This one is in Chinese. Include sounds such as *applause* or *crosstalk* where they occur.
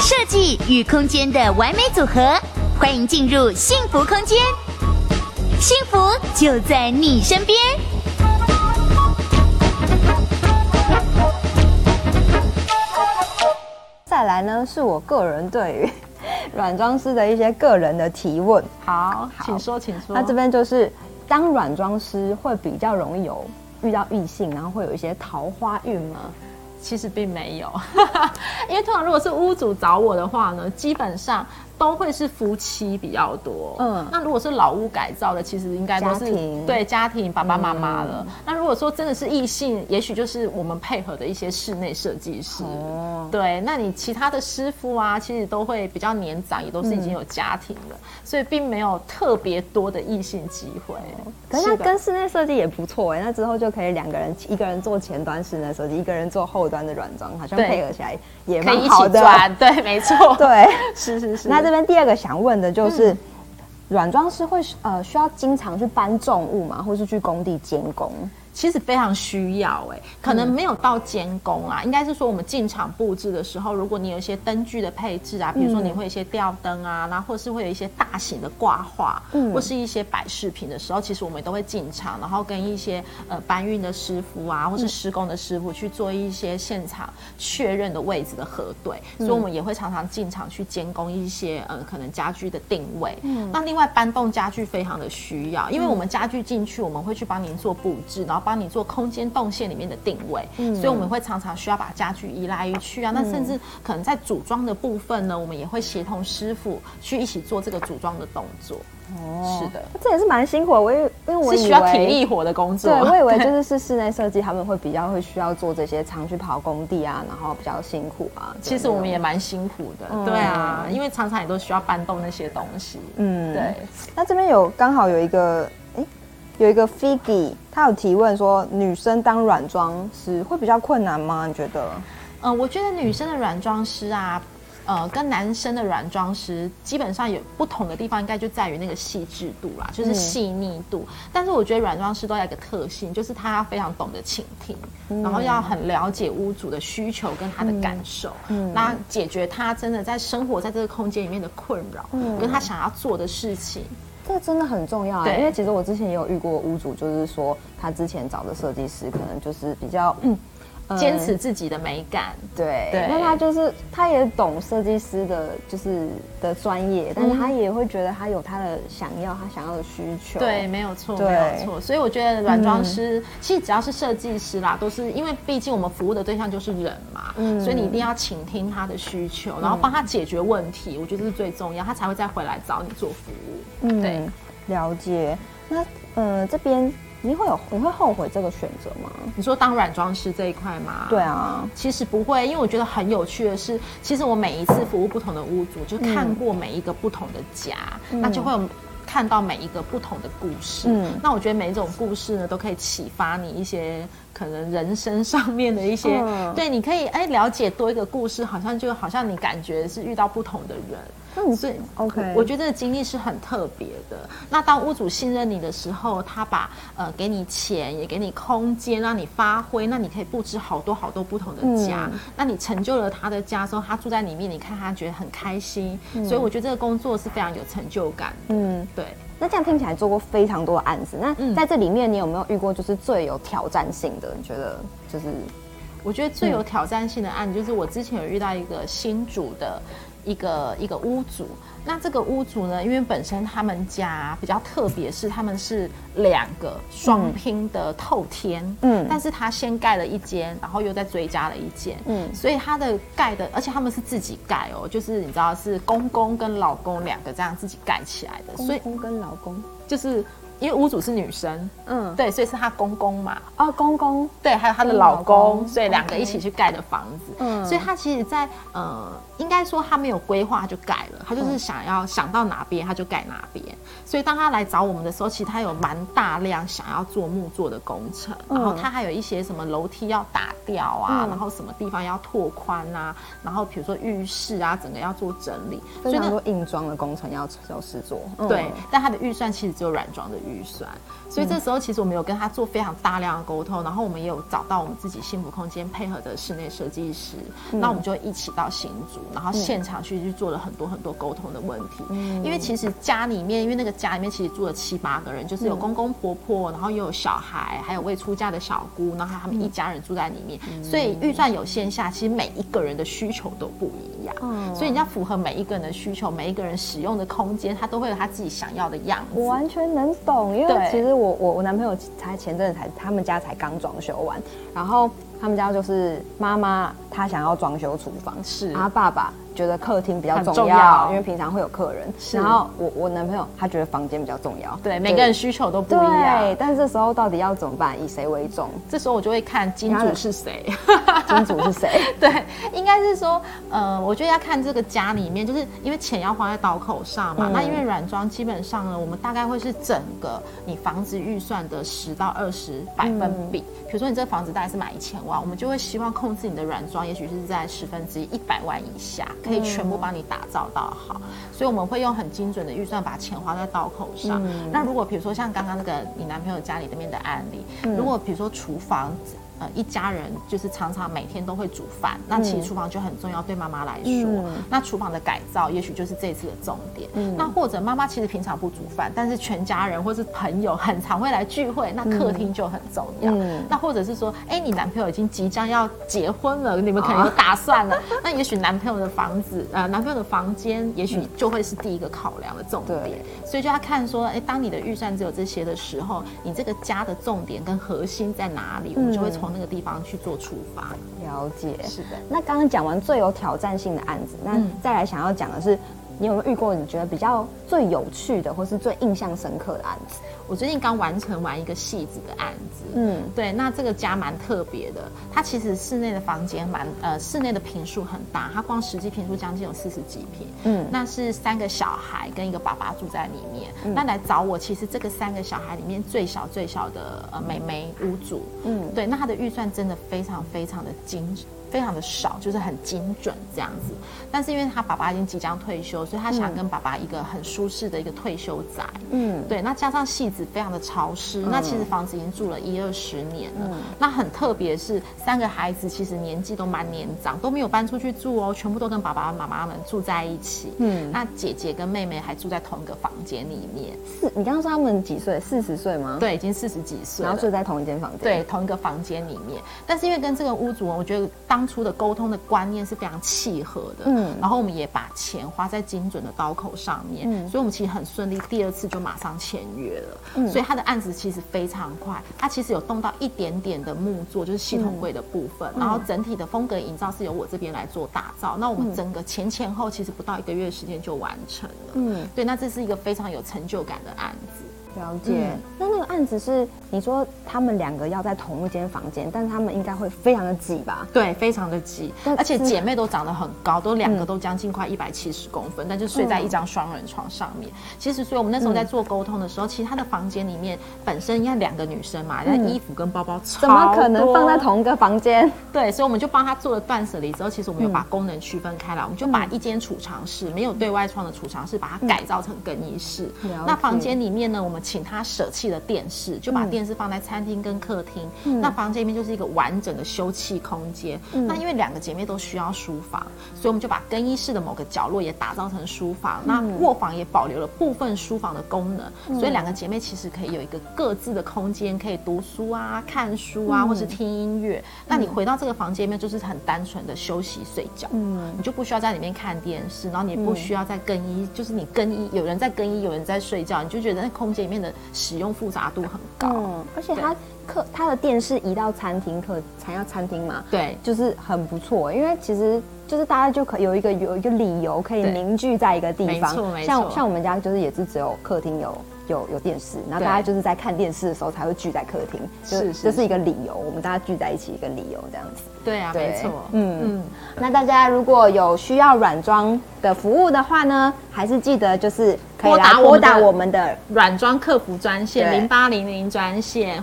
设计与空间的完美组合，欢迎进入幸福空间，幸福就在你身边。再来呢，是我个人对于软装师的一些个人的提问。好，好请说，请说。那这边就是当软装师会比较容易有遇到异性，然后会有一些桃花运吗？其实并没有，*laughs* 因为通常如果是屋主找我的话呢，基本上。都会是夫妻比较多，嗯，那如果是老屋改造的，其实应该都是家对家庭爸爸妈妈了。嗯、那如果说真的是异性，也许就是我们配合的一些室内设计师，哦，对。那你其他的师傅啊，其实都会比较年长，也都是已经有家庭了，嗯、所以并没有特别多的异性机会。可是那跟室内设计也不错哎，那之后就可以两个人，一个人做前端室内设计，一个人做后端的软装，好像配合起来也蛮好的。对，没错，*laughs* 对，是是是。那这边第二个想问的就是，软装师会呃需要经常去搬重物吗？或是去工地监工？其实非常需要哎、欸，可能没有到监工啊，嗯、应该是说我们进场布置的时候，如果你有一些灯具的配置啊，比如说你会有一些吊灯啊，然后或是会有一些大型的挂画，嗯，或是一些摆饰品的时候，其实我们都会进场，然后跟一些呃搬运的师傅啊，或是施工的师傅去做一些现场确认的位置的核对，嗯、所以我们也会常常进场去监工一些呃可能家具的定位。嗯，那另外搬动家具非常的需要，因为我们家具进去，我们会去帮您做布置，然后。帮你做空间动线里面的定位，嗯，所以我们会常常需要把家具移来移去啊。嗯、那甚至可能在组装的部分呢，我们也会协同师傅去一起做这个组装的动作。哦，是的，这也是蛮辛苦的。我因为因为我以为是需要体力活的工作，对，我以为 *laughs* 就是是室内设计，他们会比较会需要做这些，常去跑工地啊，然后比较辛苦啊。其实我们也蛮辛苦的，嗯、对啊，因为常常也都需要搬动那些东西。嗯，对。那这边有刚好有一个。有一个 Figgy，他有提问说，女生当软装师会比较困难吗？你觉得？呃，我觉得女生的软装师啊，呃，跟男生的软装师基本上有不同的地方，应该就在于那个细致度啦，就是细腻度。嗯、但是我觉得软装师都有一个特性，就是他非常懂得倾听，嗯、然后要很了解屋主的需求跟他的感受，嗯，那解决他真的在生活在这个空间里面的困扰，嗯，跟他想要做的事情。这个真的很重要啊，对因为其实我之前也有遇过屋主，就是说他之前找的设计师可能就是比较。嗯坚持自己的美感，对，对，那他就是他也懂设计师的，就是的专业，但是他也会觉得他有他的想要，他想要的需求，对，没有错，没有错。所以我觉得软装师、嗯、其实只要是设计师啦，都是因为毕竟我们服务的对象就是人嘛，嗯，所以你一定要倾听他的需求，然后帮他解决问题，我觉得这是最重要，他才会再回来找你做服务。嗯，对，了解。那呃这边。你会有你会后悔这个选择吗？你说当软装师这一块吗？对啊，其实不会，因为我觉得很有趣的是，其实我每一次服务不同的屋主，就看过每一个不同的家，嗯、那就会有看到每一个不同的故事。嗯，那我觉得每一种故事呢，都可以启发你一些可能人生上面的一些，嗯、对，你可以哎了解多一个故事，好像就好像你感觉是遇到不同的人。嗯，所以 OK，我觉得这个经历是很特别的。那当屋主信任你的时候，他把呃给你钱，也给你空间让你发挥，那你可以布置好多好多不同的家。嗯、那你成就了他的家之后，他住在里面，你看他觉得很开心。嗯、所以我觉得这个工作是非常有成就感的。嗯，对。那这样听起来做过非常多的案子，那在这里面你有没有遇过就是最有挑战性的？你觉得就是？我觉得最有挑战性的案子就是我之前有遇到一个新主的。一个一个屋主，那这个屋主呢，因为本身他们家比较特别，是他们是两个双拼的透天，嗯，但是他先盖了一间，然后又再追加了一间，嗯，所以他的盖的，而且他们是自己盖哦，就是你知道是公公跟老公两个这样自己盖起来的，所以公公跟老公。就是。因为屋主是女生，嗯，对，所以是她公公嘛，哦，公公，对，还有她的老公，老公。所以两个一起去盖的房子，嗯，所以他其实在，在呃，应该说他没有规划就盖了，他就是想要想到哪边他就盖哪边，所以当他来找我们的时候，其实他有蛮大量想要做木作的工程，然后他还有一些什么楼梯要打掉啊，嗯、然后什么地方要拓宽啊，然后比如说浴室啊，整个要做整理，所以很多硬装的工程要要实做。对，嗯、但他的预算其实只有软装的预算，所以这时候其实我们有跟他做非常大量的沟通，然后我们也有找到我们自己幸福空间配合的室内设计师，那、嗯、我们就一起到新竹，然后现场去去做了很多很多沟通的问题，嗯、因为其实家里面，因为那个家里面其实住了七八个人，就是有公公婆婆，然后又有小孩，还有未出嫁的小姑，然后他们一家人住在里面，嗯、所以预算有限下，其实每一个人的需求都不一样，嗯、所以你要符合每一个人的需求，每一个人使用的空间，他都会有他自己想要的样子。我完全能懂，因为其实我我我男朋友才前阵子才他们家才刚装修完，然后他们家就是妈妈她想要装修厨房，是，他爸爸。觉得客厅比较重要，重要因为平常会有客人。是然后我我男朋友他觉得房间比较重要。对，每个人需求都不一样。对，但是这时候到底要怎么办？以谁为重？这时候我就会看金主是谁。*laughs* 金主是谁？*laughs* 对，应该是说，呃，我觉得要看这个家里面，就是因为钱要花在刀口上嘛。嗯、那因为软装基本上呢，我们大概会是整个你房子预算的十到二十百分比。嗯、比如说你这个房子大概是买一千万，我们就会希望控制你的软装，也许是在十分之一一百万以下。可以全部帮你打造到好，所以我们会用很精准的预算把钱花在刀口上。嗯、那如果比如说像刚刚那个你男朋友家里那边的案例，嗯、如果比如说厨房。呃，一家人就是常常每天都会煮饭，那其实厨房就很重要，对妈妈来说，嗯、那厨房的改造也许就是这次的重点。嗯、那或者妈妈其实平常不煮饭，但是全家人或是朋友很常会来聚会，那客厅就很重要。嗯、那或者是说，哎，你男朋友已经即将要结婚了，你们可能有打算了，*laughs* 哦、那也许男朋友的房子，呃，男朋友的房间，也许就会是第一个考量的重点。所以就要看说，哎，当你的预算只有这些的时候，你这个家的重点跟核心在哪里？我们就会从。从那个地方去做出发，了解。是的，那刚刚讲完最有挑战性的案子，那再来想要讲的是，你有没有遇过你觉得比较最有趣的，或是最印象深刻的案子？我最近刚完成完一个戏子的案子，嗯，对，那这个家蛮特别的，它其实室内的房间蛮呃，室内的平数很大，它光实际平数将近有四十几平，嗯，那是三个小孩跟一个爸爸住在里面，嗯、那来找我，其实这个三个小孩里面最小最小的呃妹妹屋主，嗯，对，那他的预算真的非常非常的精。非常的少，就是很精准这样子。但是因为他爸爸已经即将退休，所以他想跟爸爸一个很舒适的一个退休宅。嗯，对。那加上戏子非常的潮湿，嗯、那其实房子已经住了一二十年了。嗯、那很特别是三个孩子其实年纪都蛮年长，都没有搬出去住哦，全部都跟爸爸妈妈们住在一起。嗯，那姐姐跟妹妹还住在同一个房间里面。是，你刚刚说他们几岁？四十岁吗？对，已经四十几岁，然后住在同一间房间。对，同一个房间里面。但是因为跟这个屋主，我觉得当当初的沟通的观念是非常契合的，嗯，然后我们也把钱花在精准的刀口上面，嗯，所以我们其实很顺利，第二次就马上签约了，嗯，所以他的案子其实非常快，他其实有动到一点点的木作，就是系统柜的部分，嗯，然后整体的风格营造是由我这边来做打造，那我们整个前前后其实不到一个月时间就完成了，嗯，对，那这是一个非常有成就感的案子。了解，嗯、那那个案子是你说他们两个要在同一间房间，但是他们应该会非常的挤吧？对，非常的挤，而且姐妹都长得很高，都两个都将近快一百七十公分，嗯、但就睡在一张双人床上面。嗯、其实，所以我们那时候在做沟通的时候，嗯、其实他的房间里面本身应该两个女生嘛，那、嗯、衣服跟包包，怎么可能放在同一个房间？对，所以我们就帮他做了断舍离之后，其实我们有把功能区分开来，嗯、我们就把一间储藏室没有对外窗的储藏室，把它改造成更衣室。嗯、那房间里面呢，我们请他舍弃。了电视就把电视放在餐厅跟客厅，嗯、那房间里面就是一个完整的休憩空间。嗯、那因为两个姐妹都需要书房，所以我们就把更衣室的某个角落也打造成书房。嗯、那卧房也保留了部分书房的功能，嗯、所以两个姐妹其实可以有一个各自的空间，可以读书啊、看书啊，嗯、或是听音乐。那你回到这个房间里面，就是很单纯的休息睡觉，嗯，你就不需要在里面看电视，然后你也不需要在更衣，就是你更衣有人在更衣，有人在睡觉，你就觉得那空间里面的使用。复杂度很高，嗯，而且它客它的电视移到餐厅客才要餐厅嘛，对，就是很不错，因为其实就是大家就可有一个有一个理由可以凝聚在一个地方，没错没错。像像我们家就是也是只有客厅有有有电视，然后大家就是在看电视的时候才会聚在客厅，是这是一个理由，我们大家聚在一起一个理由这样子，对啊，没错，嗯嗯，那大家如果有需要软装的服务的话呢，还是记得就是。拨打拨打我们的软装客服专线零八零零专线，